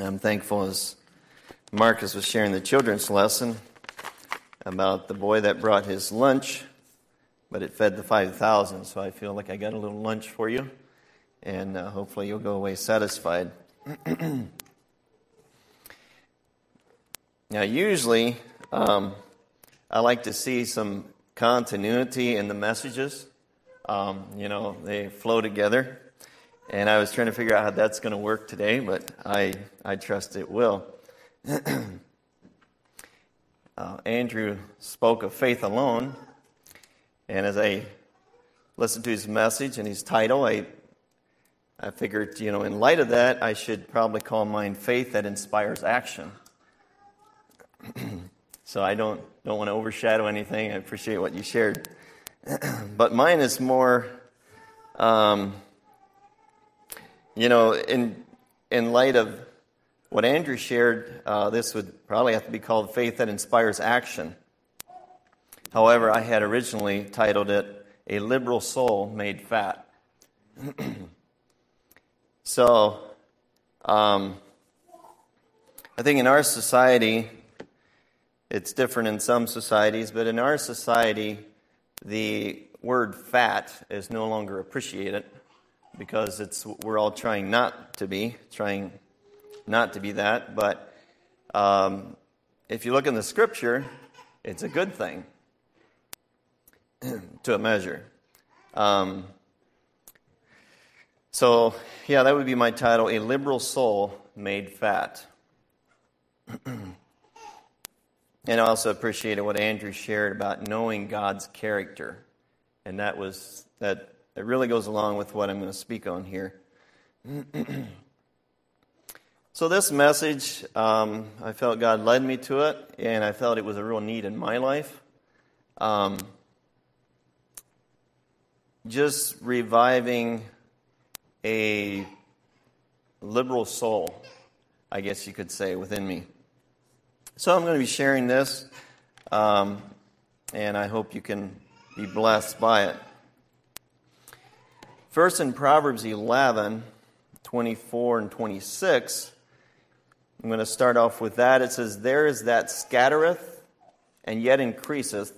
I'm thankful as Marcus was sharing the children's lesson about the boy that brought his lunch, but it fed the 5,000. So I feel like I got a little lunch for you, and uh, hopefully you'll go away satisfied. now, usually, um, I like to see some continuity in the messages. Um, you know, they flow together. And I was trying to figure out how that's going to work today, but I, I trust it will. uh, Andrew spoke of faith alone. And as I listened to his message and his title, I, I figured, you know, in light of that, I should probably call mine Faith That Inspires Action. so I don't, don't want to overshadow anything. I appreciate what you shared. but mine is more. Um, you know, in, in light of what Andrew shared, uh, this would probably have to be called Faith That Inspires Action. However, I had originally titled it A Liberal Soul Made Fat. so, um, I think in our society, it's different in some societies, but in our society, the word fat is no longer appreciated because it's we're all trying not to be trying not to be that but um, if you look in the scripture it's a good thing to a measure. Um, so yeah that would be my title a liberal soul made fat. And i also appreciated what andrew shared about knowing god's character. And that was that it really goes along with what I'm going to speak on here. so, this message, um, I felt God led me to it, and I felt it was a real need in my life. Um, just reviving a liberal soul, I guess you could say, within me. So, I'm going to be sharing this, um, and I hope you can be blessed by it. First, in Proverbs 11, 24 and 26, I'm going to start off with that. It says, There is that scattereth and yet increaseth,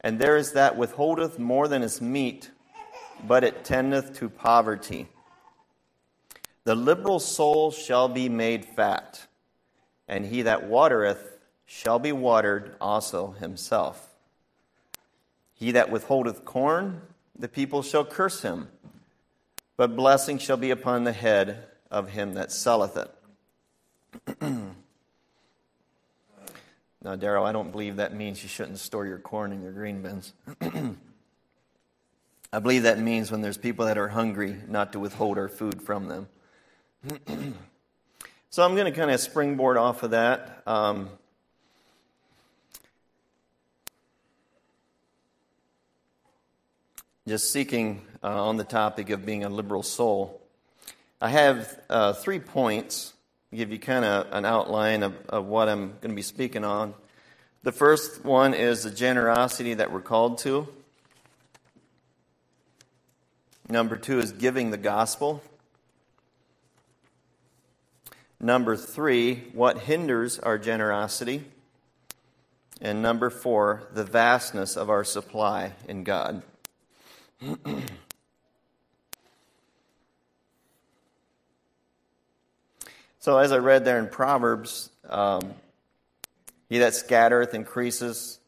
and there is that withholdeth more than is meet, but it tendeth to poverty. The liberal soul shall be made fat, and he that watereth shall be watered also himself. He that withholdeth corn the people shall curse him, but blessing shall be upon the head of him that selleth it. now, Daryl, I don't believe that means you shouldn't store your corn in your green bins. I believe that means when there's people that are hungry, not to withhold our food from them. so I'm going to kind of springboard off of that. Um, just seeking uh, on the topic of being a liberal soul. I have uh, three points, to give you kind of an outline of, of what I'm going to be speaking on. The first one is the generosity that we're called to. Number two is giving the gospel. Number three, what hinders our generosity. And number four, the vastness of our supply in God. so, as I read there in Proverbs, um, he that scattereth increases.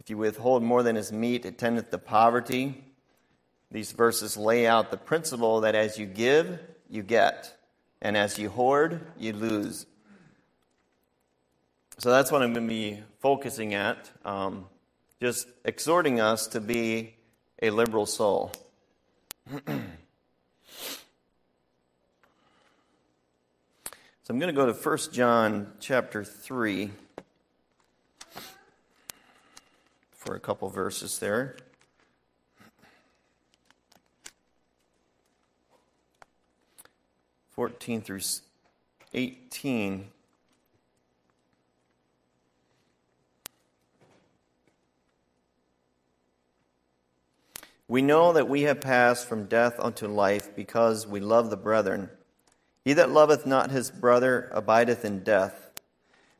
If you withhold more than is meet, it tendeth to poverty. These verses lay out the principle that as you give, you get, and as you hoard, you lose. So that's what I'm going to be focusing at. Um, just exhorting us to be a liberal soul. so I'm going to go to 1 John chapter 3 for a couple verses there. Fourteen through eighteen. We know that we have passed from death unto life because we love the brethren. He that loveth not his brother abideth in death.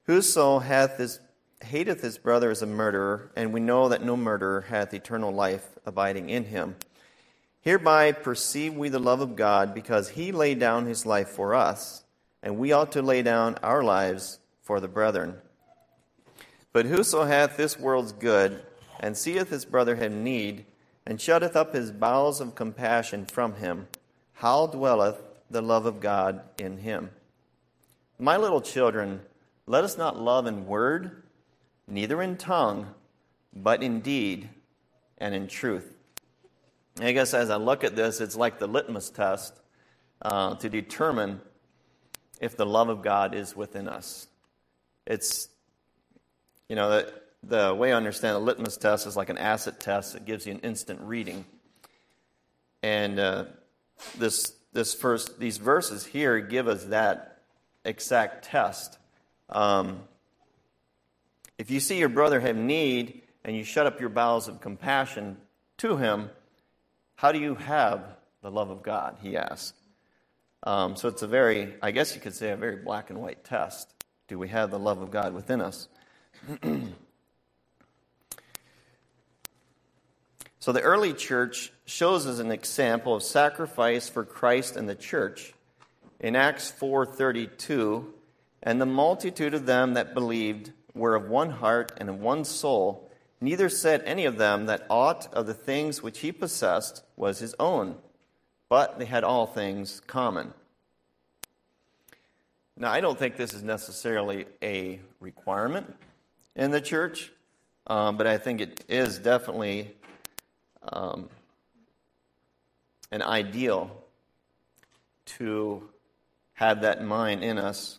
Whoso hath his, hateth his brother is a murderer, and we know that no murderer hath eternal life abiding in him. Hereby perceive we the love of God, because he laid down his life for us, and we ought to lay down our lives for the brethren. But whoso hath this world's good, and seeth his brother have need, and shutteth up his bowels of compassion from him, how dwelleth the love of God in him? My little children, let us not love in word, neither in tongue, but in deed and in truth. I guess as I look at this, it's like the litmus test uh, to determine if the love of God is within us. It's, you know, the, the way I understand a litmus test is like an acid test that gives you an instant reading. And uh, this, this first, these verses here give us that exact test. Um, if you see your brother have need and you shut up your bowels of compassion to him, how do you have the love of God? He asks. Um, so it's a very, I guess you could say, a very black and white test. Do we have the love of God within us? so the early church shows us an example of sacrifice for Christ and the church. In Acts 4:32, and the multitude of them that believed were of one heart and of one soul. Neither said any of them that aught of the things which he possessed was his own, but they had all things common. Now, I don't think this is necessarily a requirement in the church, um, but I think it is definitely um, an ideal to have that mind in us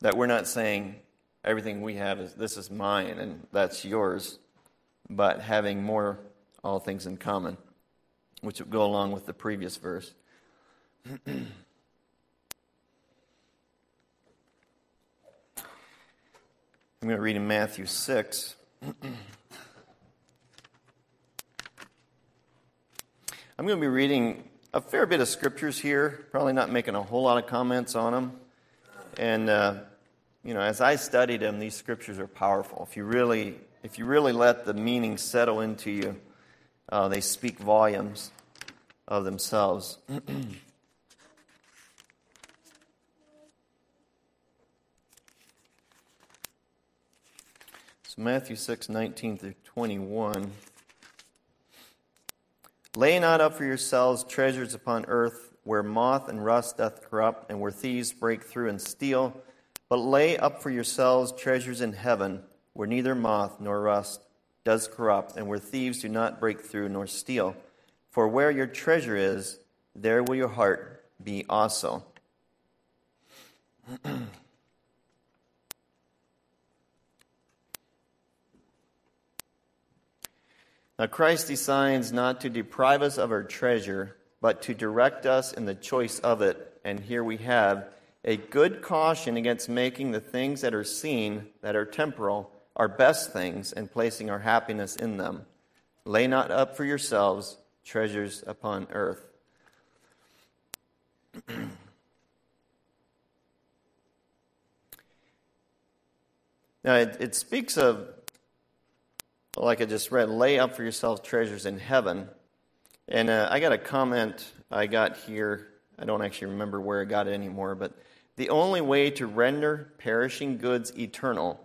that we're not saying everything we have is this is mine and that's yours, but having more all things in common, which would go along with the previous verse. I'm going to read in Matthew 6. I'm going to be reading a fair bit of scriptures here, probably not making a whole lot of comments on them. And, uh, you know, as I studied them, these scriptures are powerful. If you really if you really let the meaning settle into you, uh, they speak volumes of themselves. so Matthew 6, 19 through 21. Lay not up for yourselves treasures upon earth, where moth and rust doth corrupt, and where thieves break through and steal, but lay up for yourselves treasures in heaven where neither moth nor rust does corrupt, and where thieves do not break through nor steal. For where your treasure is, there will your heart be also. now, Christ designs not to deprive us of our treasure, but to direct us in the choice of it. And here we have a good caution against making the things that are seen, that are temporal, our best things and placing our happiness in them. Lay not up for yourselves treasures upon earth. now, it, it, speaks of, like I just read, lay up for yourselves treasures in heaven. And uh, I got a comment I got here. I don't actually remember where I got it anymore, but the only way to render perishing goods eternal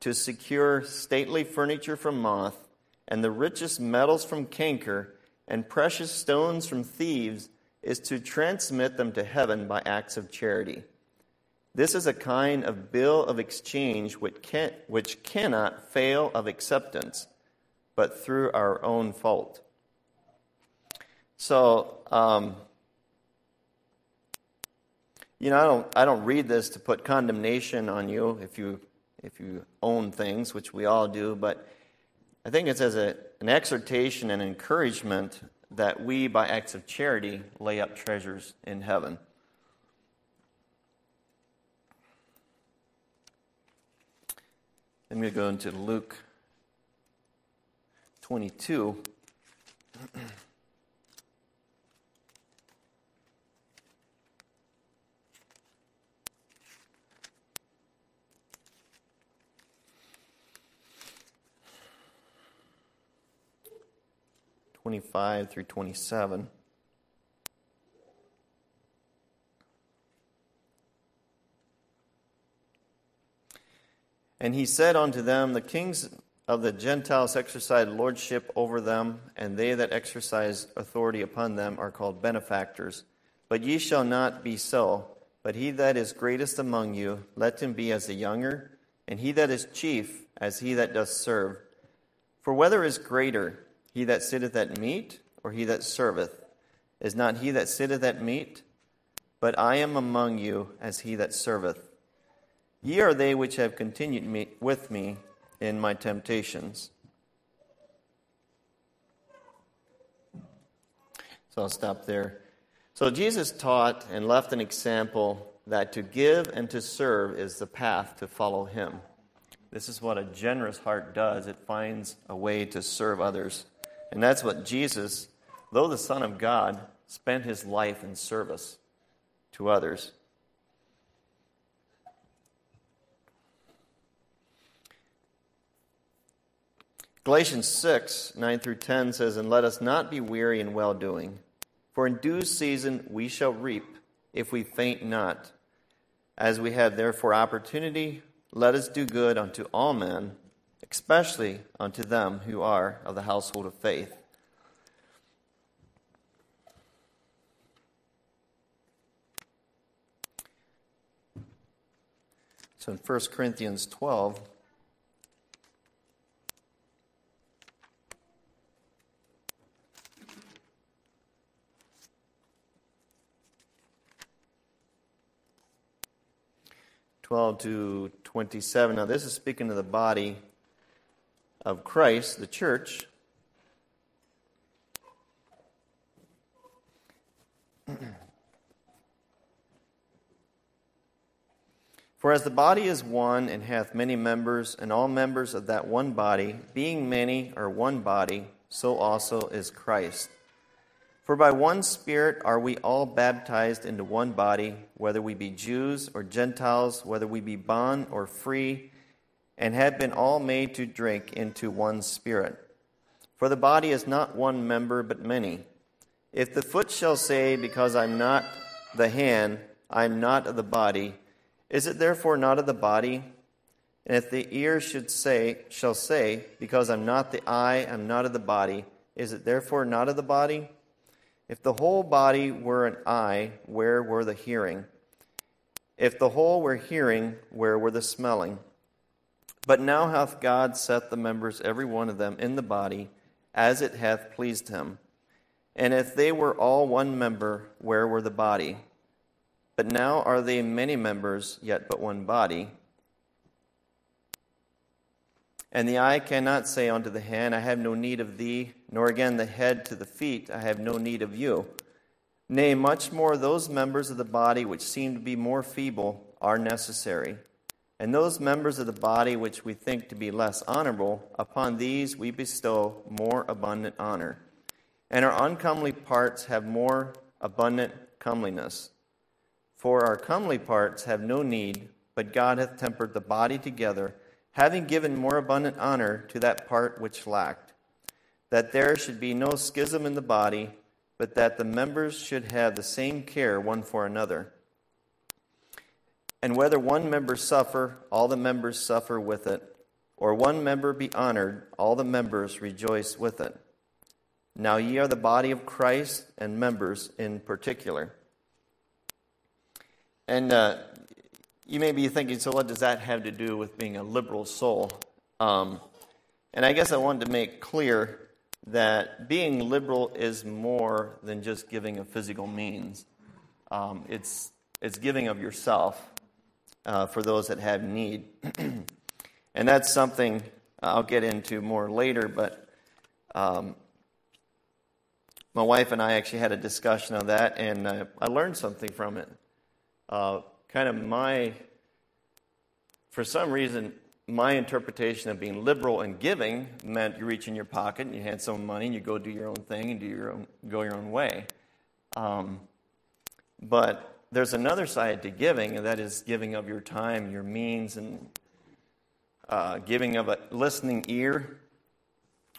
to secure stately furniture from moth, and the richest metals from canker, and precious stones from thieves, is to transmit them to heaven by acts of charity. This is a kind of bill of exchange which, can, which cannot fail of acceptance, but through our own fault. So, um, you know, I don't, I don't read this to put condemnation on you if you if you own things, which we all do, but I think it's as a, an exhortation and encouragement that we, by acts of charity, lay up treasures in heaven. I'm going to go into Luke Twenty-two, twenty-five Twenty-five through twenty-seven. And he said unto them, The kings of the Gentiles exercise lordship over them, and they that exercise authority upon them are called benefactors. But ye shall not be so. But he that is greatest among you, let him be as the younger, and he that is chief as he that doth serve. For whether is greater, he that sitteth at meat, or he that serveth? Is not he that sitteth at meat? But I am among you as he that serveth. Ye are they which have continued me, with me in my temptations. So I'll stop there. So Jesus taught and left an example that to give and to serve is the path to follow him. This is what a generous heart does it finds a way to serve others. And that's what Jesus, though the Son of God, spent his life in service to others. Galatians 6, 9 through 10 says, And let us not be weary in well doing, for in due season we shall reap if we faint not. As we have therefore opportunity, let us do good unto all men, especially unto them who are of the household of faith. So in 1 Corinthians 12, 12 to 27. Now, this is speaking to the body of Christ, the church. For as the body is one and hath many members, and all members of that one body, being many, are one body, so also is Christ. For by one Spirit are we all baptized into one body, whether we be Jews or Gentiles, whether we be bond or free, and have been all made to drink into one Spirit. For the body is not one member, but many. If the foot shall say, Because I'm not the hand, I'm not of the body, is it therefore not of the body? And if the ear should say, shall say, Because I'm not the eye, I'm not of the body, is it therefore not of the body? If the whole body were an eye, where were the hearing? If the whole were hearing, where were the smelling? But now hath God set the members, every one of them, in the body, as it hath pleased him. And if they were all one member, where were the body? But now are they many members, yet but one body. And the eye cannot say unto the hand, I have no need of thee, nor again the head to the feet, I have no need of you. Nay, much more those members of the body which seem to be more feeble are necessary. And those members of the body which we think to be less honorable, upon these we bestow more abundant honor. And our uncomely parts have more abundant comeliness. For our comely parts have no need, but God hath tempered the body together having given more abundant honor to that part which lacked, that there should be no schism in the body, but that the members should have the same care one for another. And whether one member suffer, all the members suffer with it, or one member be honored, all the members rejoice with it. Now ye are the body of Christ and members in particular. And uh, you may be thinking, so what does that have to do with being a liberal soul? Um, and I guess I wanted to make clear that being liberal is more than just giving of physical means. Um, it's, it's giving of yourself uh, for those that have need. and that's something I'll get into more later, but um, my wife and I actually had a discussion of that, and uh, I learned something from it. Uh, kind of my, for some reason, my interpretation of being liberal and giving meant you reach in your pocket and you hand someone money and you go do your own thing and do your own, go your own way. Um, but there's another side to giving, and that is giving of your time, your means, and uh, giving of a listening ear,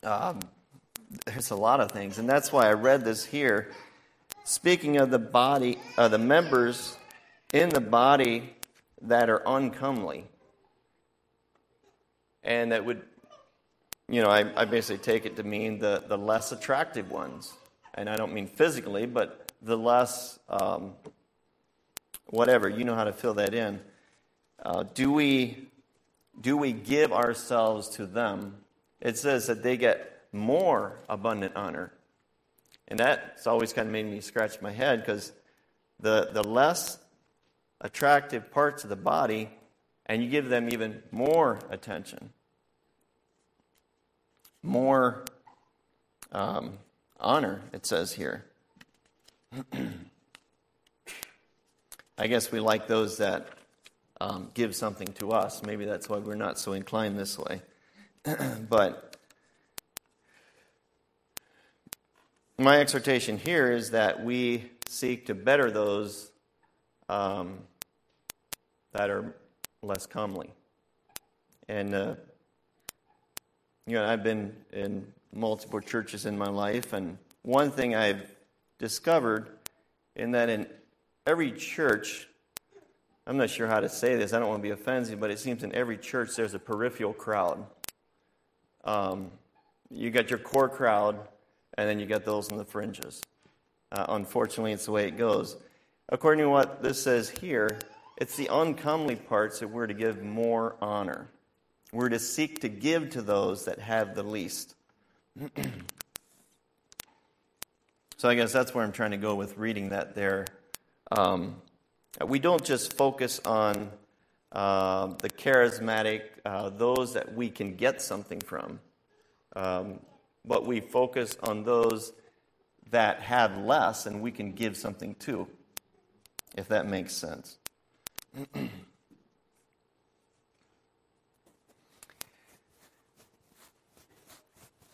um, there's a lot of things, and that's why I read this here. Speaking of the body, uh, the members in the body that are uncomely, and that would, you know, I, I basically take it to mean the, the less attractive ones. And I don't mean physically, but the less, um, whatever, you know how to fill that in. Uh, do, we, do we give ourselves to them? It says that they get more abundant honor. And that's always kind of made me scratch my head because the, the less attractive parts of the body and you give them even more attention, more um, honor, it says here. I guess we like those that um, give something to us. Maybe that's why we're not so inclined this way. but my exhortation here is that we seek to better those um, that are less comely. And, uh, you know, I've been in multiple churches in my life, and one thing I've discovered in that in every church, I'm not sure how to say this, I don't want to be offensive, but it seems in every church there's a peripheral crowd. Um, you got your core crowd, and then you got those in the fringes. Uh, unfortunately, it's the way it goes. According to what this says here, it's the uncomely parts that we're to give more honor. We're to seek to give to those that have the least. so I guess that's where I'm trying to go with reading that there. Um, we don't just focus on uh, the charismatic, uh, those that we can get something from, um, but we focus on those that have less and we can give something to, if that makes sense.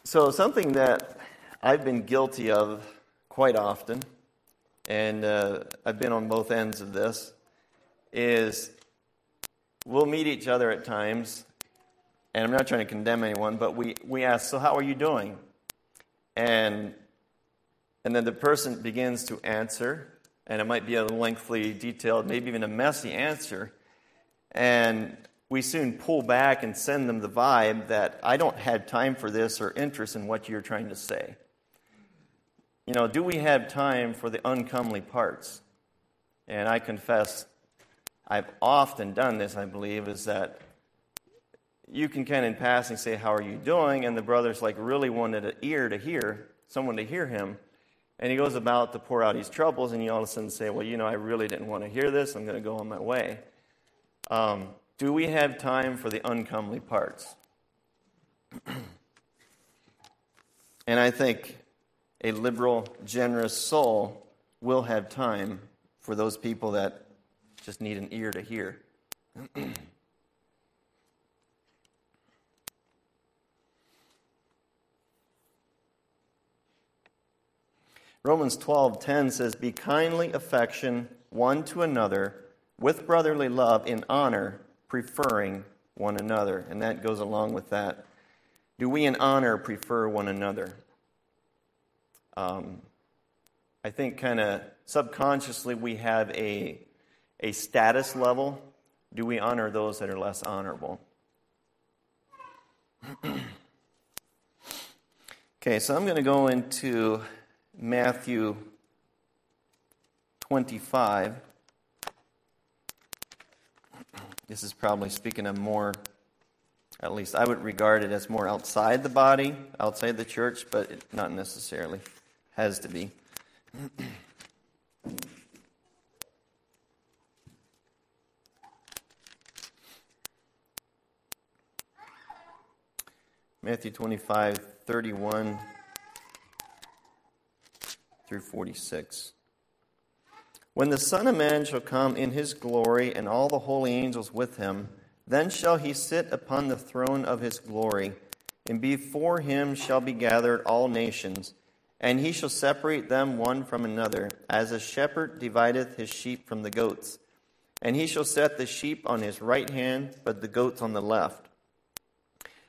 so, something that I've been guilty of quite often, and uh, I've been on both ends of this, is we'll meet each other at times, and I'm not trying to condemn anyone, but we, we ask, So, how are you doing? And, and then the person begins to answer, and it might be a lengthy, detailed, maybe even a messy answer. And we soon pull back and send them the vibe that I don't have time for this or interest in what you're trying to say. You know, do we have time for the uncomely parts? And I confess, I've often done this, I believe, is that you can kind of in passing say, How are you doing? And the brother's like really wanted an ear to hear, someone to hear him. And he goes about to pour out his troubles, and you all of a sudden say, Well, you know, I really didn't want to hear this. I'm going to go on my way. Um, do we have time for the uncomely parts? and I think a liberal, generous soul will have time for those people that just need an ear to hear. Romans 12:10 says, "Be kindly affection one to another with brotherly love in honor, preferring one another." And that goes along with that. Do we in honor prefer one another? Um, I think kind of subconsciously we have a, a status level. Do we honor those that are less honorable? okay, so I'm going to go into Matthew 25. This is probably speaking of more, at least I would regard it as more outside the body, outside the church, but it not necessarily has to be. Matthew 25, 31 through 46. When the Son of Man shall come in his glory, and all the holy angels with him, then shall he sit upon the throne of his glory, and before him shall be gathered all nations, and he shall separate them one from another, as a shepherd divideth his sheep from the goats. And he shall set the sheep on his right hand, but the goats on the left.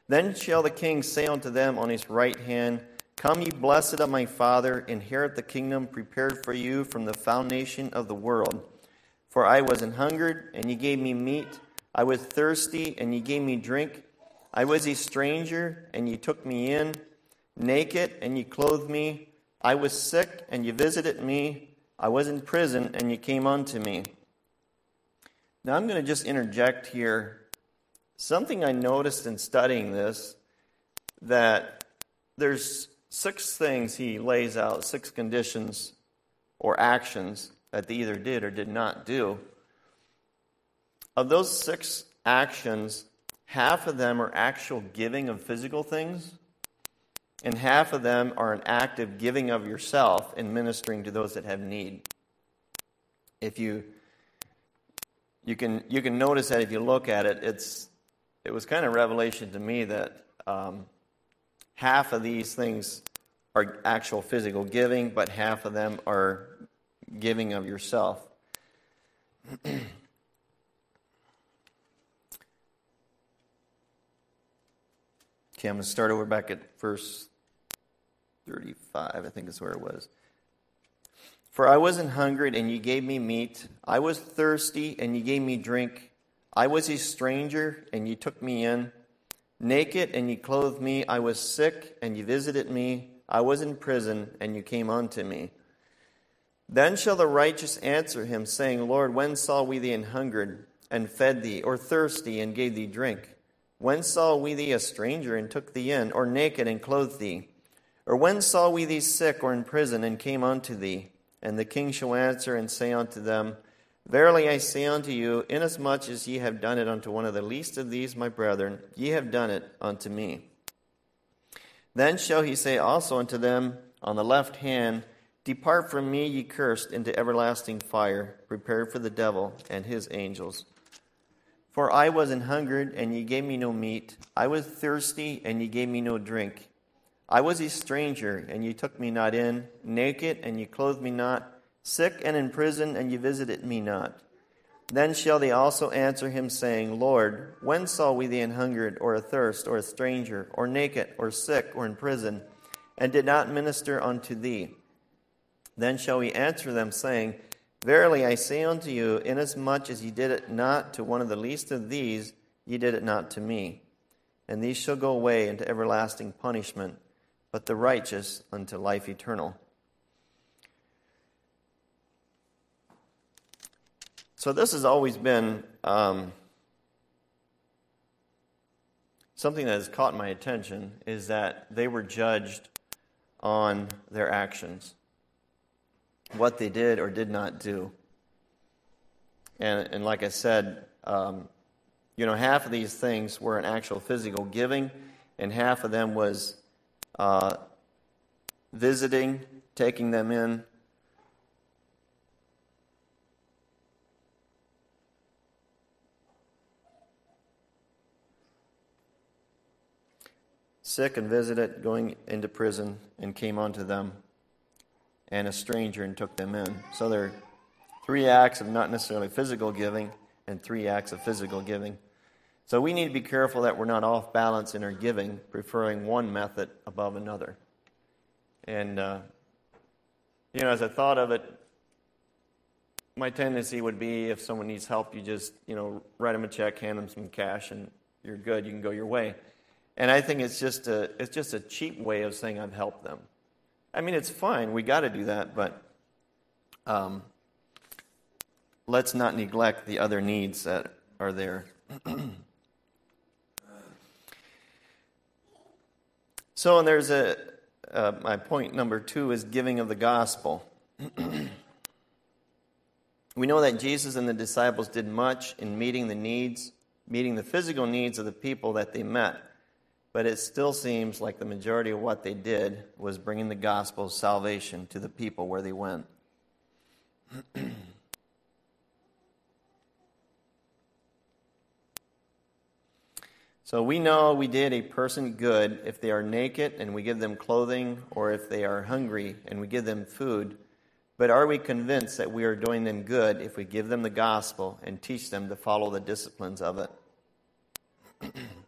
Then shall the king say unto them on his right hand, Come, ye blessed of my Father, inherit the kingdom prepared for you from the foundation of the world. For I was an hungered, and ye gave me meat. I was thirsty, and ye gave me drink. I was a stranger, and ye took me in. Naked, and ye clothed me. I was sick, and ye visited me. I was in prison, and ye came unto me. Now I'm going to just interject here something I noticed in studying this that there's six things he lays out, six conditions or actions that they either did or did not do. Of those six actions, half of them are actual giving of physical things, and half of them are an active giving of yourself and ministering to those that have need. If you you can you can notice that if you look at it, it's it was kind of revelation to me that um, half of these things are actual physical giving, but half of them are giving of yourself. okay, I'm going to start over back at verse 35, I think is where it was. For I wasn't hungry, and you gave me meat. I was thirsty, and you gave me drink. I was a stranger, and you took me in. Naked, and ye clothed me. I was sick, and ye visited me. I was in prison, and you came unto me. Then shall the righteous answer him, saying, Lord, when saw we thee an hungered, and fed thee, or thirsty, and gave thee drink? When saw we thee a stranger, and took thee in, or naked, and clothed thee? Or when saw we thee sick, or in prison, and came unto thee? And the king shall answer and say unto them, Verily I say unto you, inasmuch as ye have done it unto one of the least of these my brethren, ye have done it unto me. Then shall he say also unto them on the left hand, Depart from me, ye cursed, into everlasting fire, prepared for the devil and his angels. For I was an hungered, and ye gave me no meat. I was thirsty, and ye gave me no drink. I was a stranger, and ye took me not in, naked, and ye clothed me not, sick and in prison, and ye visited me not. Then shall they also answer him, saying, Lord, when saw we thee an hungered, or athirst, or a stranger, or naked, or sick, or in prison, and did not minister unto thee? Then shall he answer them, saying, Verily I say unto you, inasmuch as ye did it not to one of the least of these, ye did it not to me. And these shall go away into everlasting punishment but the righteous unto life eternal. So, this has always been um, something that has caught my attention is that they were judged on their actions, what they did or did not do. And, and like I said, um, you know, half of these things were an actual physical giving, and half of them was uh, visiting, taking them in. Sick and visited, going into prison, and came unto them, and a stranger and took them in. So there are three acts of not necessarily physical giving and three acts of physical giving. So we need to be careful that we're not off balance in our giving, preferring one method above another. And, uh, you know, as I thought of it, my tendency would be if someone needs help, you just, you know, write them a check, hand them some cash, and you're good. You can go your way. And I think it's just a, it's just a cheap way of saying I've helped them. I mean, it's fine. We got to do that, but um, let's not neglect the other needs that are there. So, and there's a, uh, my point number two is giving of the gospel. we know that Jesus and the disciples did much in meeting the needs, meeting the physical needs of the people that they met. But it still seems like the majority of what they did was bringing the gospel of salvation to the people where they went. So we know we did a person good if they are naked and we give them clothing, or if they are hungry and we give them food. But are we convinced that we are doing them good if we give them the gospel and teach them to follow the disciplines of it?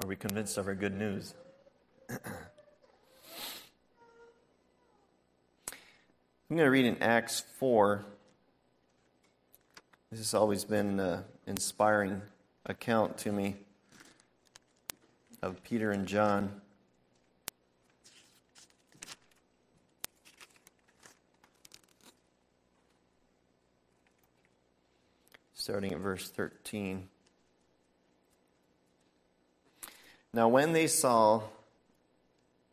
Are we convinced of our good news? I'm going to read in Acts 4. This has always been an uh, inspiring account to me of Peter and John. Starting at verse 13. Now, when they saw,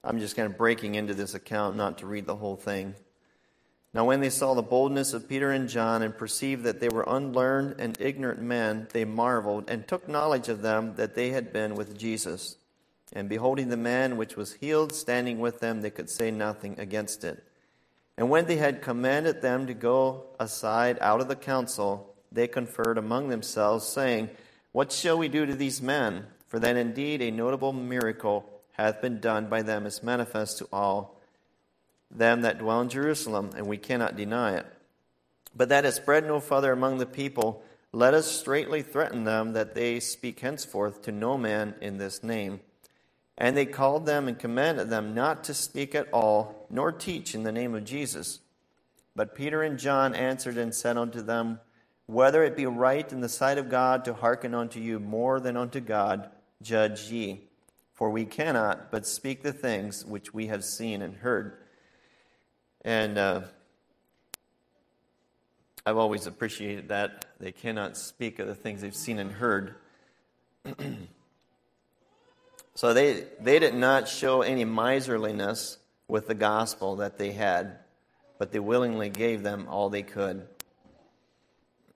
I'm just kind of breaking into this account not to read the whole thing. Now, when they saw the boldness of Peter and John and perceived that they were unlearned and ignorant men, they marveled and took knowledge of them that they had been with Jesus. And beholding the man which was healed standing with them, they could say nothing against it. And when they had commanded them to go aside out of the council, they conferred among themselves, saying, What shall we do to these men? For then indeed a notable miracle hath been done by them, as manifest to all them that dwell in Jerusalem, and we cannot deny it. But that it spread no further among the people, let us straightly threaten them that they speak henceforth to no man in this name. And they called them and commanded them not to speak at all, nor teach in the name of Jesus. But Peter and John answered and said unto them, Whether it be right in the sight of God to hearken unto you more than unto God, judge ye. For we cannot but speak the things which we have seen and heard. And uh, I've always appreciated that. They cannot speak of the things they've seen and heard. so they, they did not show any miserliness with the gospel that they had, but they willingly gave them all they could.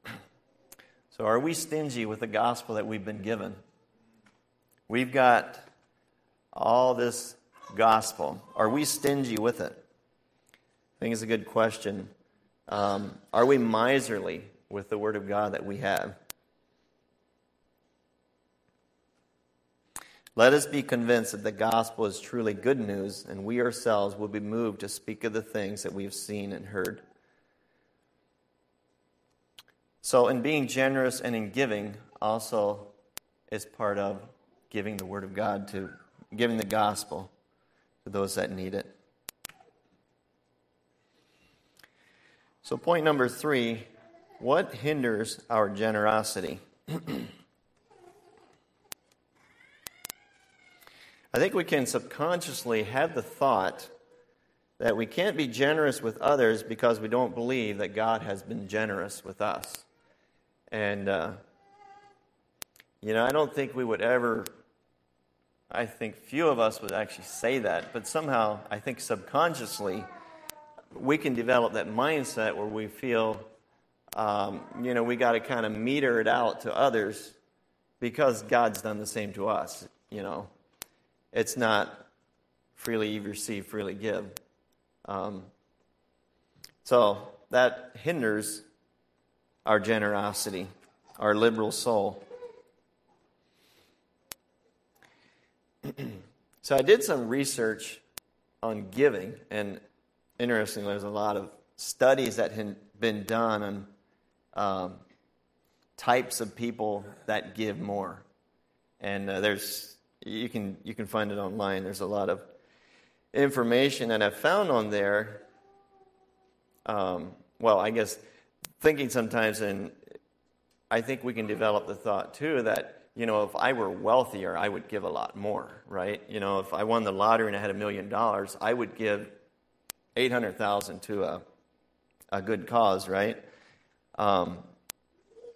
So, are we stingy with the gospel that we've been given? We've got all this gospel. Are we stingy with it? I think it's a good question. Um, are we miserly with the Word of God that we have? Let us be convinced that the gospel is truly good news, and we ourselves will be moved to speak of the things that we have seen and heard. So, in being generous and in giving, also is part of giving the Word of God to giving the gospel to those that need it. So, point number three what hinders our generosity? I think we can subconsciously have the thought that we can't be generous with others because we don't believe that God has been generous with us. And, uh, you know, I don't think we would ever, I think few of us would actually say that, but somehow I think subconsciously we can develop that mindset where we feel, um, you know, we got to kind of meter it out to others because God's done the same to us. You know, it's not freely receive, freely give. Um, so that hinders our generosity, our liberal soul. so I did some research on giving, and interestingly, there's a lot of studies that have been done on um, types of people that give more, and uh, there's you can you can find it online. There's a lot of information that I've found on there. Um, well, I guess thinking sometimes, and I think we can develop the thought too that you know, if I were wealthier, I would give a lot more, right? You know, if I won the lottery and I had a million dollars, I would give 800,000 to a, a good cause, right? Um,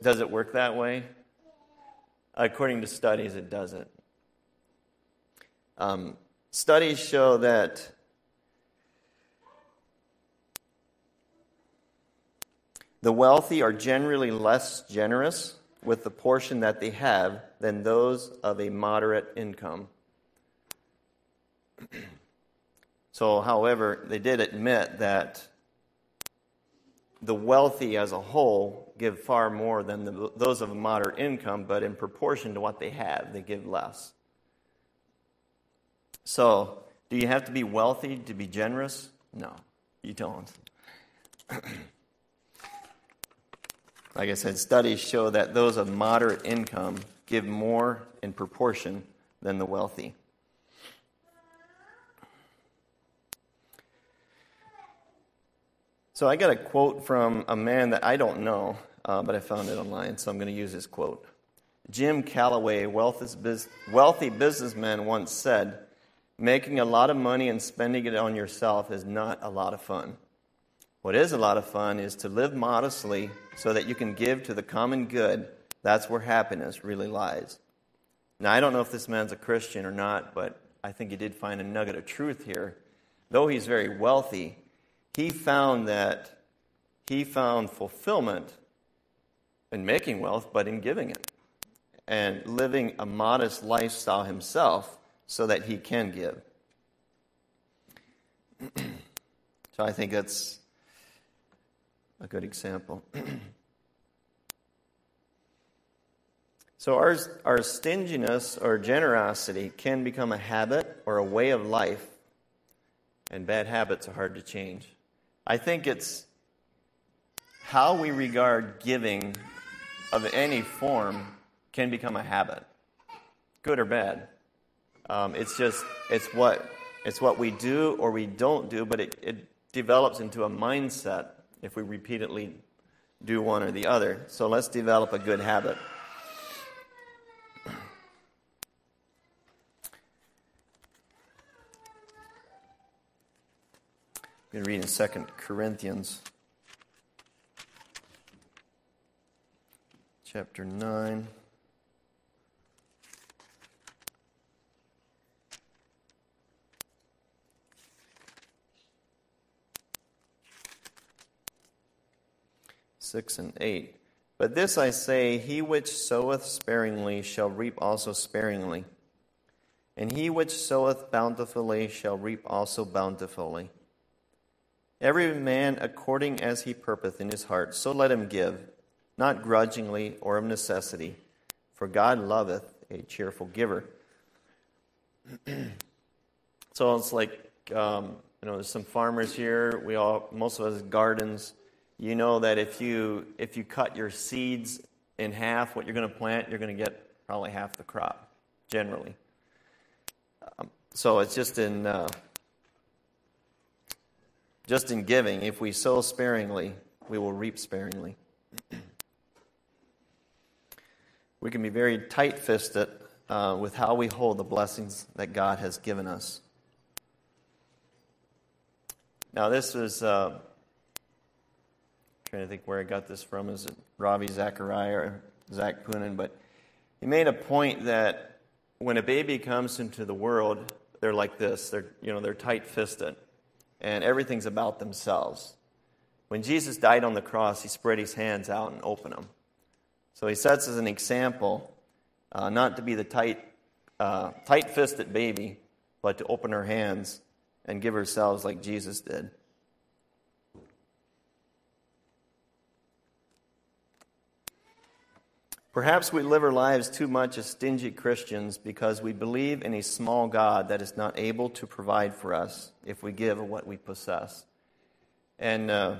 does it work that way? According to studies, it doesn't. Um, studies show that the wealthy are generally less generous with the portion that they have than those of a moderate income. So, however, they did admit that the wealthy as a whole give far more than the, those of a moderate income, but in proportion to what they have, they give less. So, do you have to be wealthy to be generous? No, you don't. like I said, studies show that those of moderate income give more in proportion than the wealthy. So I got a quote from a man that I don't know, uh, but I found it online, so I'm going to use his quote. Jim Callaway, wealthy businessman, once said, Making a lot of money and spending it on yourself is not a lot of fun. What is a lot of fun is to live modestly so that you can give to the common good. That's where happiness really lies. Now, I don't know if this man's a Christian or not, but I think he did find a nugget of truth here. Though he's very wealthy, he found that he found fulfillment in making wealth, but in giving it and living a modest lifestyle himself so that he can give. so I think that's a good example. so our, our stinginess or generosity can become a habit or a way of life, and bad habits are hard to change. I think it's how we regard giving of any form can become a habit, good or bad. Um, it's just it's what it's what we do or we don't do, but it, it develops into a mindset if we repeatedly do one or the other. So let's develop a good habit. Going to read in 2 Corinthians chapter 9. Six and eight. But this I say, he which soweth sparingly shall reap also sparingly, and he which soweth bountifully shall reap also bountifully. Every man according as he purposeth in his heart, so let him give, not grudgingly or of necessity, for God loveth a cheerful giver. so it's like um, you know, there's some farmers here. We all, most of us, gardens. You know that if you if you cut your seeds in half, what you're going to plant, you're going to get probably half the crop, generally. Um, so it's just in. Uh, just in giving, if we sow sparingly, we will reap sparingly. we can be very tight fisted uh, with how we hold the blessings that God has given us. Now, this was, uh, trying to think where I got this from. Is it Ravi Zachariah or Zac Poonen? But he made a point that when a baby comes into the world, they're like this. They're, you know, they're tight fisted and everything's about themselves. When Jesus died on the cross, he spread his hands out and opened them. So he sets as an example uh, not to be the tight, uh, tight-fisted baby, but to open her hands and give ourselves like Jesus did. Perhaps we live our lives too much as stingy Christians because we believe in a small God that is not able to provide for us if we give what we possess. And uh,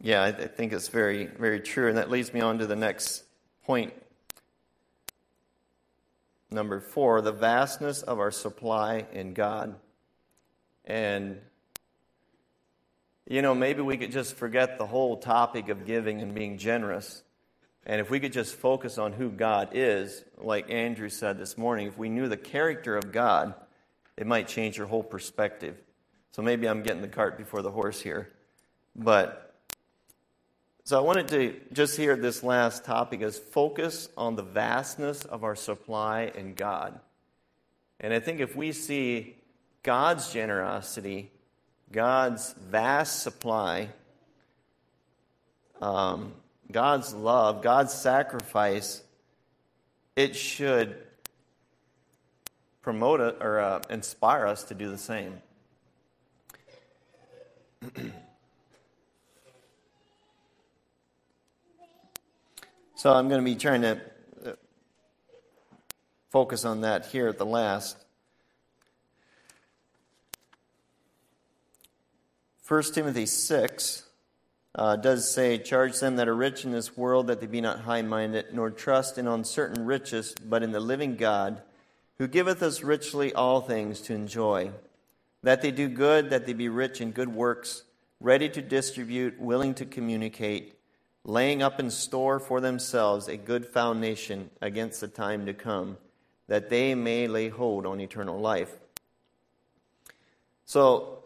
yeah, I, I think it's very, very true. And that leads me on to the next point. Number four, the vastness of our supply in God. And, you know, maybe we could just forget the whole topic of giving and being generous and if we could just focus on who God is, like Andrew said this morning, if we knew the character of God, it might change your whole perspective. So maybe I'm getting the cart before the horse here. But so I wanted to just hear this last topic is focus on the vastness of our supply in God. And I think if we see God's generosity, God's vast supply, um, God's love, God's sacrifice, it should promote it or uh, inspire us to do the same. so I'm going to be trying to uh, focus on that here at the last. 1 Timothy 6 uh, does say, Charge them that are rich in this world that they be not high minded, nor trust in uncertain riches, but in the living God, who giveth us richly all things to enjoy. That they do good, that they be rich in good works, ready to distribute, willing to communicate, laying up in store for themselves a good foundation against the time to come, that they may lay hold on eternal life. So,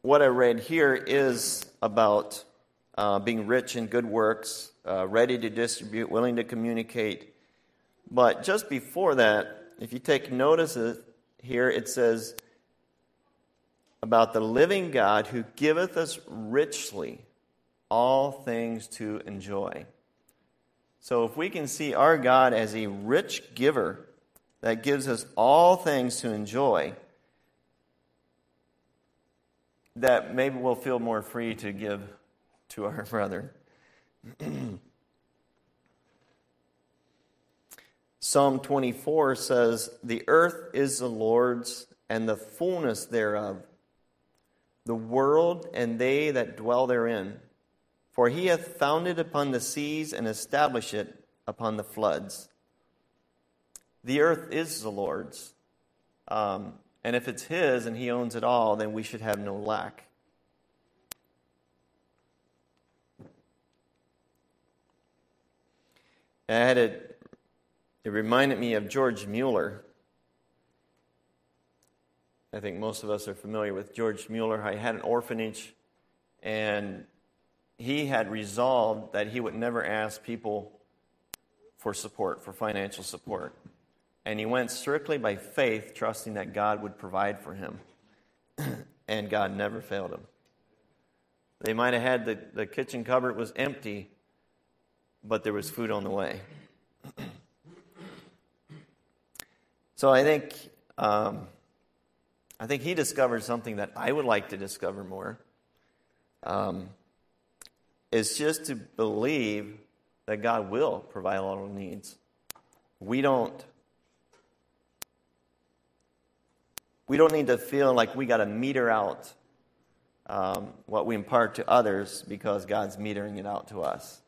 what I read here is about uh, being rich in good works, uh, ready to distribute, willing to communicate. But just before that, if you take notice here, it says about the living God who giveth us richly all things to enjoy. So if we can see our God as a rich giver that gives us all things to enjoy, that maybe we'll feel more free to give to our brother. Psalm 24 says, The earth is the Lord's and the fullness thereof, the world and they that dwell therein. For he hath founded upon the seas and established it upon the floods. The earth is the Lord's. Um, and if it's his and he owns it all, then we should have no lack. It, it reminded me of George Mueller. I think most of us are familiar with George Mueller. I had an orphanage, and he had resolved that he would never ask people for support, for financial support. And he went strictly by faith, trusting that God would provide for him. and God never failed him. They might have had the, the kitchen cupboard was empty, but there was food on the way. so I think um, I think he discovered something that I would like to discover more. Um, is just to believe that God will provide all our needs. We don't we don't need to feel like we got to meter out um, what we impart to others because God's metering it out to us.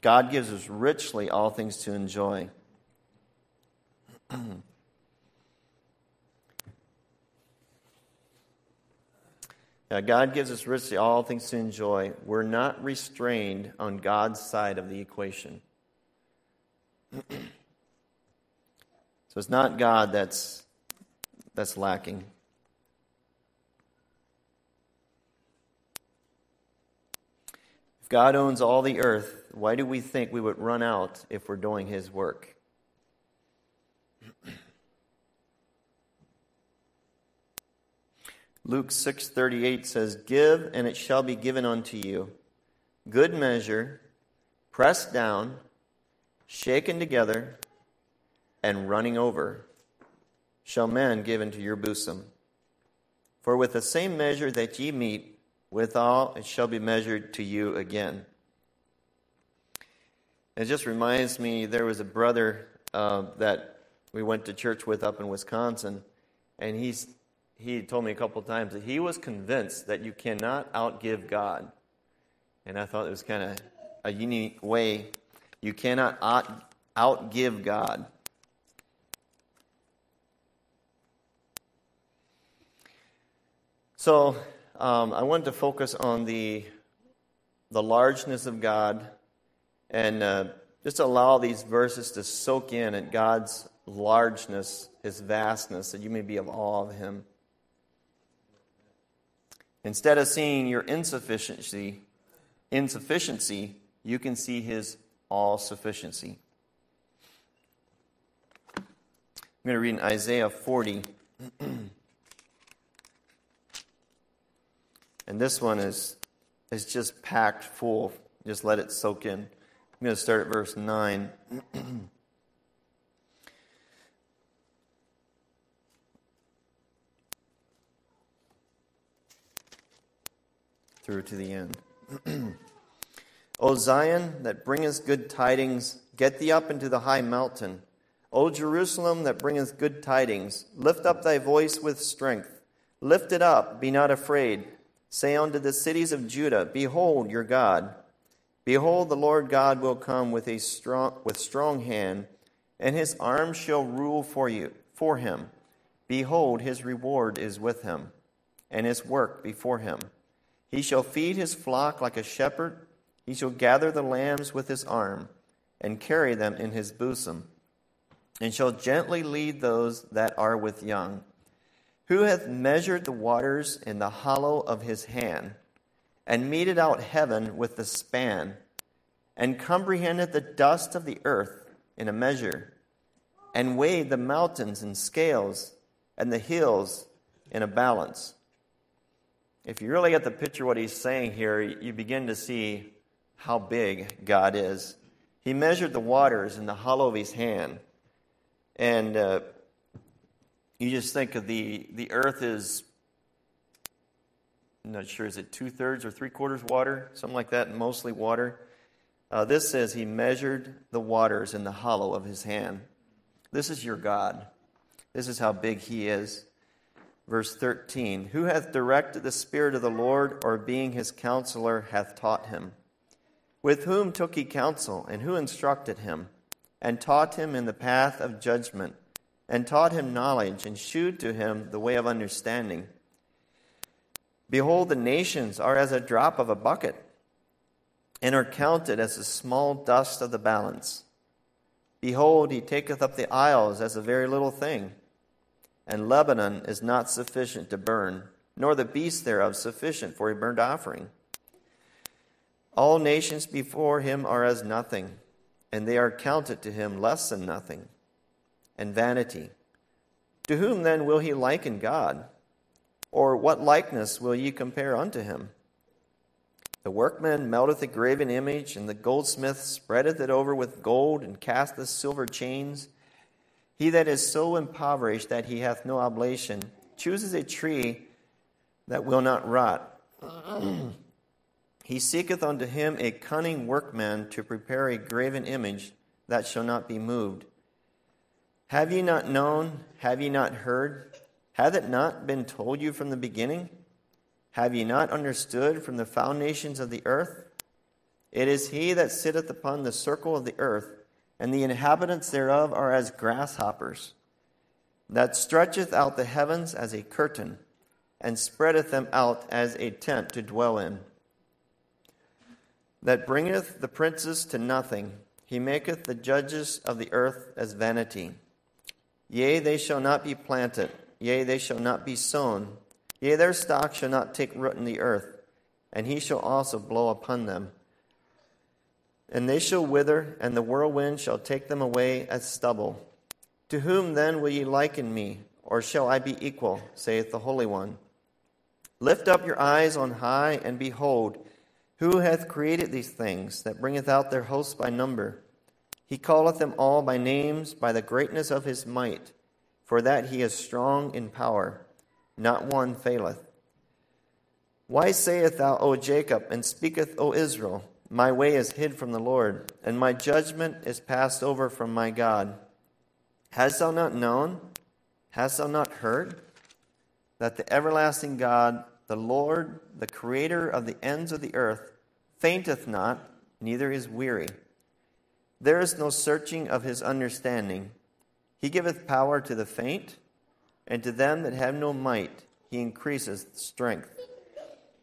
God gives us richly all things to enjoy. Now, God gives us richly all things to enjoy. We're not restrained on God's side of the equation. so it's not God that's, that's lacking. If God owns all the earth, why do we think we would run out if we're doing His work? Luke 6:38 says, "Give and it shall be given unto you, good measure, pressed down, shaken together, and running over, shall men give into your bosom. For with the same measure that ye meet withal, it shall be measured to you again." It just reminds me there was a brother uh, that we went to church with up in Wisconsin, and he's he told me a couple times that he was convinced that you cannot outgive God. And I thought it was kind of a unique way. You cannot out, outgive God. So um, I wanted to focus on the, the largeness of God and uh, just allow these verses to soak in at God's largeness, His vastness, that you may be of awe of Him. Instead of seeing your insufficiency, insufficiency, you can see his all sufficiency. I'm going to read in Isaiah 40. and this one is, is just packed full. Just let it soak in. I'm going to start at verse 9. through to the end. o Zion, that bringeth good tidings, get thee up into the high mountain. O Jerusalem, that bringeth good tidings, lift up thy voice with strength. Lift it up, be not afraid. Say unto the cities of Judah, Behold your God. Behold, the Lord God will come with a strong, with strong hand, and his arm shall rule for you for him. Behold, his reward is with him and his work before him. He shall feed his flock like a shepherd. He shall gather the lambs with his arm and carry them in his bosom, and shall gently lead those that are with young. Who hath measured the waters in the hollow of his hand, and meted out heaven with the span, and comprehended the dust of the earth in a measure, and weighed the mountains in scales, and the hills in a balance? If you really get the picture what he's saying here, you begin to see how big God is. He measured the waters in the hollow of his hand. And uh, you just think of the, the earth is, I'm not sure, is it two thirds or three quarters water? Something like that, mostly water. Uh, this says he measured the waters in the hollow of his hand. This is your God. This is how big he is. Verse 13 Who hath directed the Spirit of the Lord, or being his counselor, hath taught him? With whom took he counsel, and who instructed him, and taught him in the path of judgment, and taught him knowledge, and shewed to him the way of understanding? Behold, the nations are as a drop of a bucket, and are counted as the small dust of the balance. Behold, he taketh up the isles as a very little thing and Lebanon is not sufficient to burn, nor the beasts thereof sufficient for a burnt offering. All nations before him are as nothing, and they are counted to him less than nothing, and vanity. To whom then will he liken God? Or what likeness will ye compare unto him? The workman melteth a graven image, and the goldsmith spreadeth it over with gold, and casteth silver chains. He that is so impoverished that he hath no oblation chooses a tree that will not rot. he seeketh unto him a cunning workman to prepare a graven image that shall not be moved. Have ye not known? Have ye not heard? Hath it not been told you from the beginning? Have ye not understood from the foundations of the earth? It is he that sitteth upon the circle of the earth and the inhabitants thereof are as grasshoppers, that stretcheth out the heavens as a curtain, and spreadeth them out as a tent to dwell in, that bringeth the princes to nothing. He maketh the judges of the earth as vanity. Yea, they shall not be planted, yea, they shall not be sown, yea, their stock shall not take root in the earth, and he shall also blow upon them. And they shall wither, and the whirlwind shall take them away as stubble. To whom then will ye liken me, or shall I be equal, saith the Holy One? Lift up your eyes on high, and behold, who hath created these things, that bringeth out their hosts by number? He calleth them all by names, by the greatness of his might, for that he is strong in power. Not one faileth. Why sayest thou, O Jacob, and speaketh, O Israel? My way is hid from the Lord, and my judgment is passed over from my God. Hast thou not known? Hast thou not heard? That the everlasting God, the Lord, the creator of the ends of the earth, fainteth not, neither is weary. There is no searching of his understanding. He giveth power to the faint, and to them that have no might, he increaseth strength.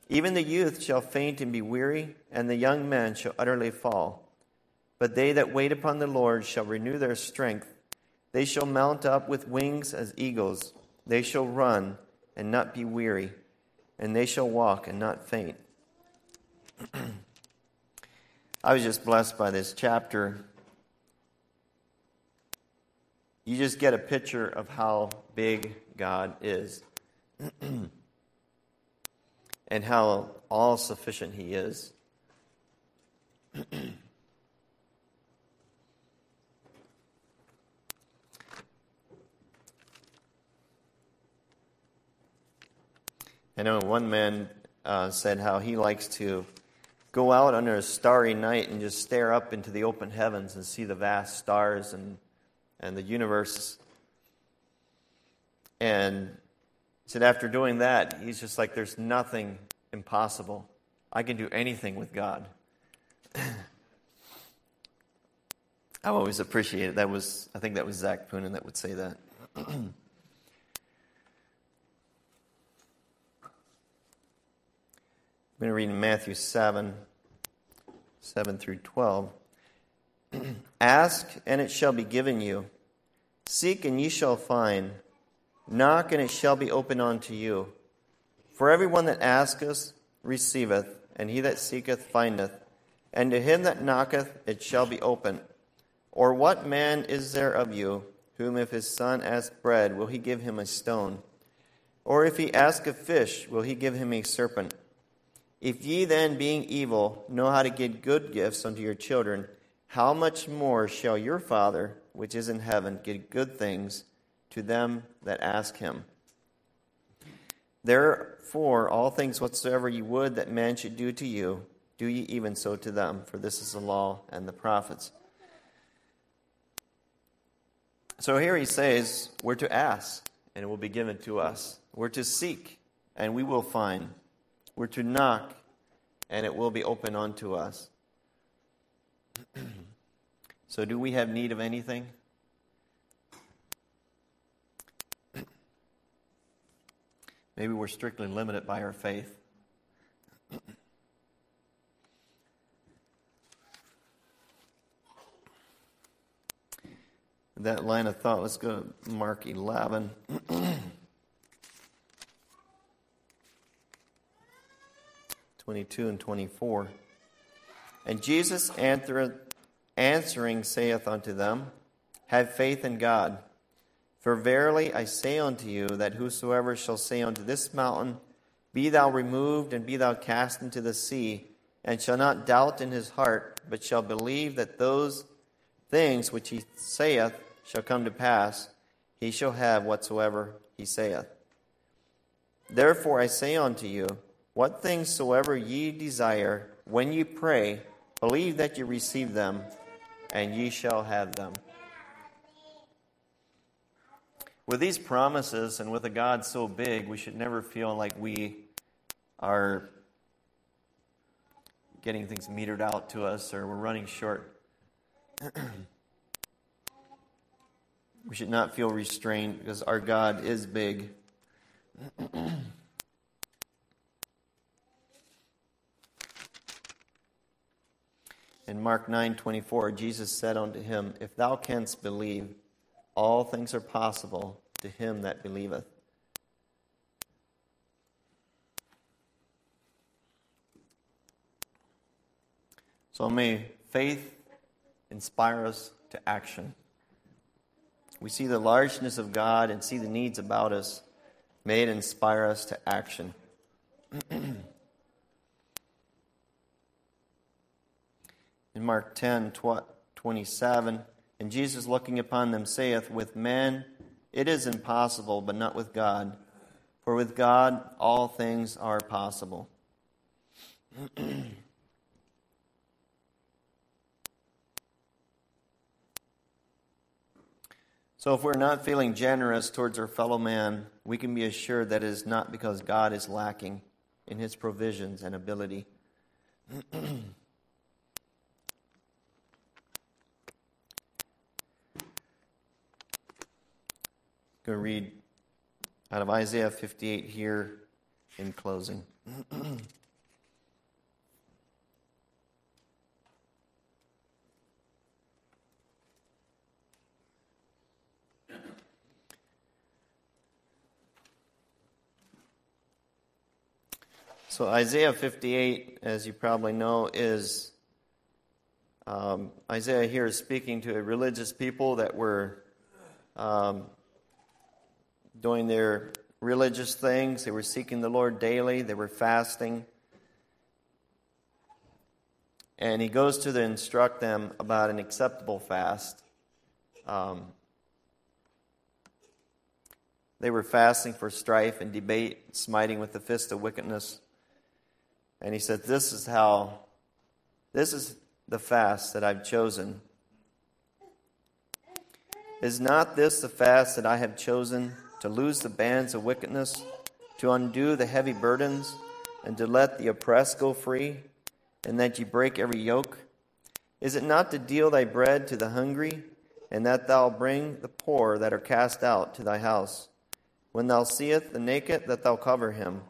Even the youth shall faint and be weary, and the young men shall utterly fall. But they that wait upon the Lord shall renew their strength. They shall mount up with wings as eagles. They shall run and not be weary, and they shall walk and not faint. I was just blessed by this chapter. You just get a picture of how big God is. and how all sufficient He is. I know one man uh, said how he likes to go out under a starry night and just stare up into the open heavens and see the vast stars and, and the universe. And he said after doing that, he's just like, there's nothing impossible. I can do anything with God. I always appreciate it. That was, I think that was Zac Poonen that would say that. I'm going to read in Matthew 7 7 through 12. Ask, and it shall be given you. Seek, and ye shall find. Knock, and it shall be opened unto you. For everyone that asketh receiveth, and he that seeketh findeth, and to him that knocketh it shall be opened. Or what man is there of you, whom if his son ask bread, will he give him a stone? Or if he ask a fish, will he give him a serpent? If ye then, being evil, know how to give good gifts unto your children, how much more shall your Father, which is in heaven, give good things to them that ask him? Therefore, all things whatsoever ye would that man should do to you, do ye even so to them, for this is the law and the prophets. So here he says, we're to ask, and it will be given to us. We're to seek, and we will find. We're to knock, and it will be open unto us. so, do we have need of anything? Maybe we're strictly limited by our faith. that line of thought, let's go to Mark 11. 22 and 24. And Jesus answering saith unto them, Have faith in God. For verily I say unto you, that whosoever shall say unto this mountain, Be thou removed, and be thou cast into the sea, and shall not doubt in his heart, but shall believe that those things which he saith shall come to pass, he shall have whatsoever he saith. Therefore I say unto you, what things soever ye desire, when ye pray, believe that ye receive them, and ye shall have them. With these promises and with a God so big, we should never feel like we are getting things metered out to us or we're running short. we should not feel restrained because our God is big. In Mark 9:24, Jesus said unto him, If thou canst believe, all things are possible to him that believeth. So may faith inspire us to action. We see the largeness of God and see the needs about us. May it inspire us to action. In Mark 10 27. And Jesus, looking upon them, saith, With men it is impossible, but not with God. For with God all things are possible. so, if we're not feeling generous towards our fellow man, we can be assured that it is not because God is lacking in his provisions and ability. going to read out of Isaiah 58 here in closing. So, Isaiah 58, as you probably know, is um, Isaiah here is speaking to a religious people that were um, doing their religious things. They were seeking the Lord daily, they were fasting. And he goes to instruct them about an acceptable fast. Um, they were fasting for strife and debate, smiting with the fist of wickedness. And he said, This is how, this is the fast that I've chosen. Is not this the fast that I have chosen? To loose the bands of wickedness, to undo the heavy burdens, and to let the oppressed go free, and that ye break every yoke? Is it not to deal thy bread to the hungry, and that thou bring the poor that are cast out to thy house? When thou seest the naked, that thou cover him,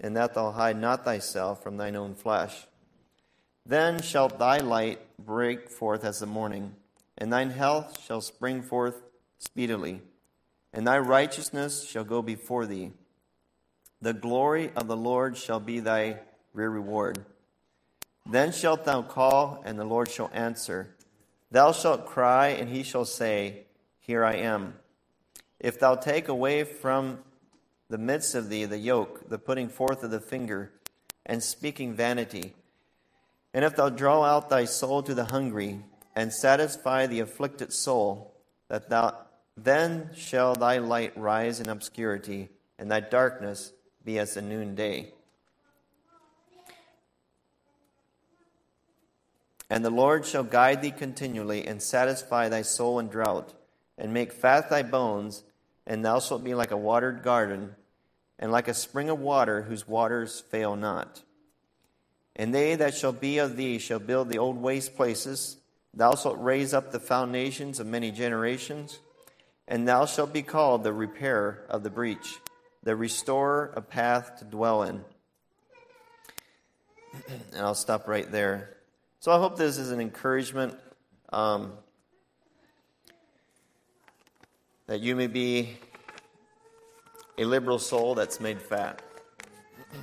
and that thou hide not thyself from thine own flesh. Then shall thy light break forth as the morning, and thine health shall spring forth speedily, and thy righteousness shall go before thee. The glory of the Lord shall be thy reward. Then shalt thou call, and the Lord shall answer. Thou shalt cry, and he shall say, Here I am. If thou take away from the midst of thee the yoke, the putting forth of the finger, and speaking vanity, and if thou draw out thy soul to the hungry, and satisfy the afflicted soul, that thou then shall thy light rise in obscurity, and thy darkness be as the noonday. And the Lord shall guide thee continually, and satisfy thy soul in drought, and make fat thy bones, and thou shalt be like a watered garden, and like a spring of water whose waters fail not. And they that shall be of thee shall build the old waste places. Thou shalt raise up the foundations of many generations, and thou shalt be called the repairer of the breach, the restorer of path to dwell in. and I'll stop right there. So I hope this is an encouragement um, that you may be a liberal soul that's made fat.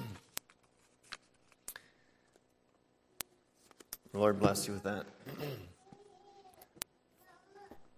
Lord bless you with that.